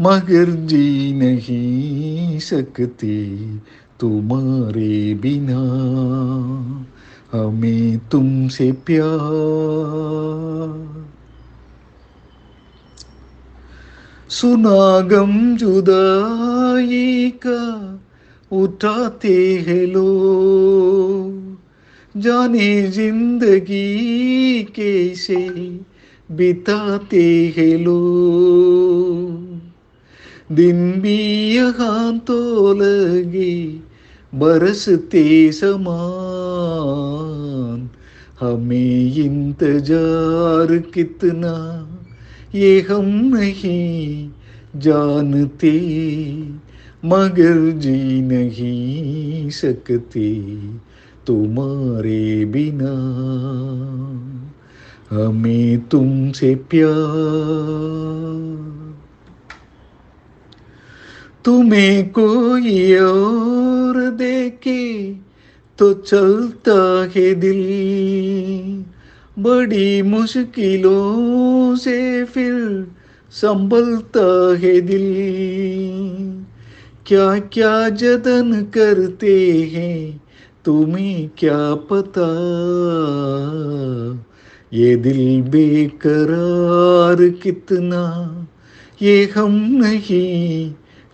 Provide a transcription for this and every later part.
मगर जी नहीं सकते तुम्हारे बिना हमें तुमसे प्यार सुना गम जुदाई का उठाते हैं लोग जाने ज़िंदगी कैसे बिताते हैं लोग दिन भी यहाँ तो लगे बरसते समान हमें इंतज़ार कितना ये हम नहीं जानते मगर जी नहीं सकते तुम्हारे बिना हमें तुमसे प्यार तुम्हें कोई और देखे तो चलता है दिल। बड़ी मुश्किलों से फिर संभलता है दिल। क्या क्या जतन करते हैं, तुम्हें क्या पता? ये दिल बेकरार कितना, ये हम नहीं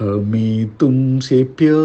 हमें तुमसे प्यार